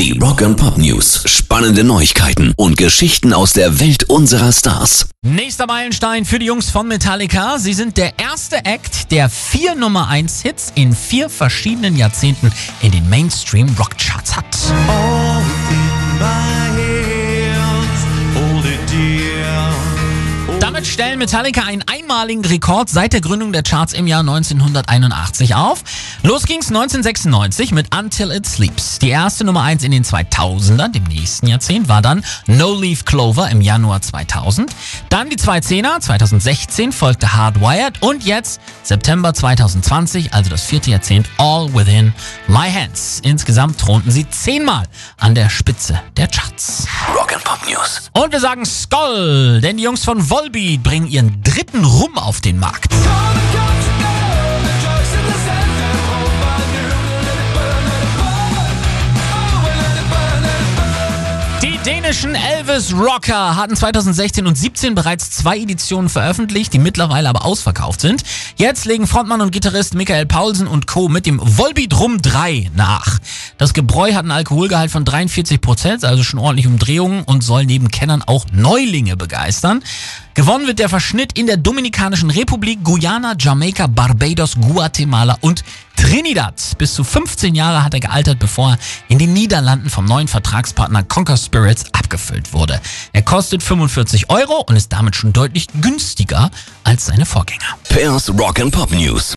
Die Rock and Pop News. Spannende Neuigkeiten und Geschichten aus der Welt unserer Stars. Nächster Meilenstein für die Jungs von Metallica. Sie sind der erste Act, der vier Nummer 1 Hits in vier verschiedenen Jahrzehnten in den Mainstream Rock Charts hat. All stellen Metallica einen einmaligen Rekord seit der Gründung der Charts im Jahr 1981 auf. Los ging's 1996 mit Until It Sleeps. Die erste Nummer 1 in den 2000ern, dem nächsten Jahrzehnt, war dann No Leaf Clover im Januar 2000. Dann die 2010er, 2016 folgte Hardwired und jetzt September 2020, also das vierte Jahrzehnt, All Within My Hands. Insgesamt thronten sie zehnmal an der Spitze der Charts. News. Und wir sagen Skoll, denn die Jungs von Volbeat bringen ihren dritten Rum auf den Markt. Die dänischen Elvis Rocker hatten 2016 und 17 bereits zwei Editionen veröffentlicht, die mittlerweile aber ausverkauft sind. Jetzt legen Frontmann und Gitarrist Michael Paulsen und Co. mit dem Volbeat Rum 3 nach. Das Gebräu hat einen Alkoholgehalt von 43 Prozent, also schon ordentlich Umdrehungen und soll neben Kennern auch Neulinge begeistern. Gewonnen wird der Verschnitt in der Dominikanischen Republik, Guyana, Jamaika, Barbados, Guatemala und Trinidad. Bis zu 15 Jahre hat er gealtert, bevor er in den Niederlanden vom neuen Vertragspartner Conquer Spirits abgefüllt wurde. Er kostet 45 Euro und ist damit schon deutlich günstiger als seine Vorgänger. Pairs Rock and Pop News.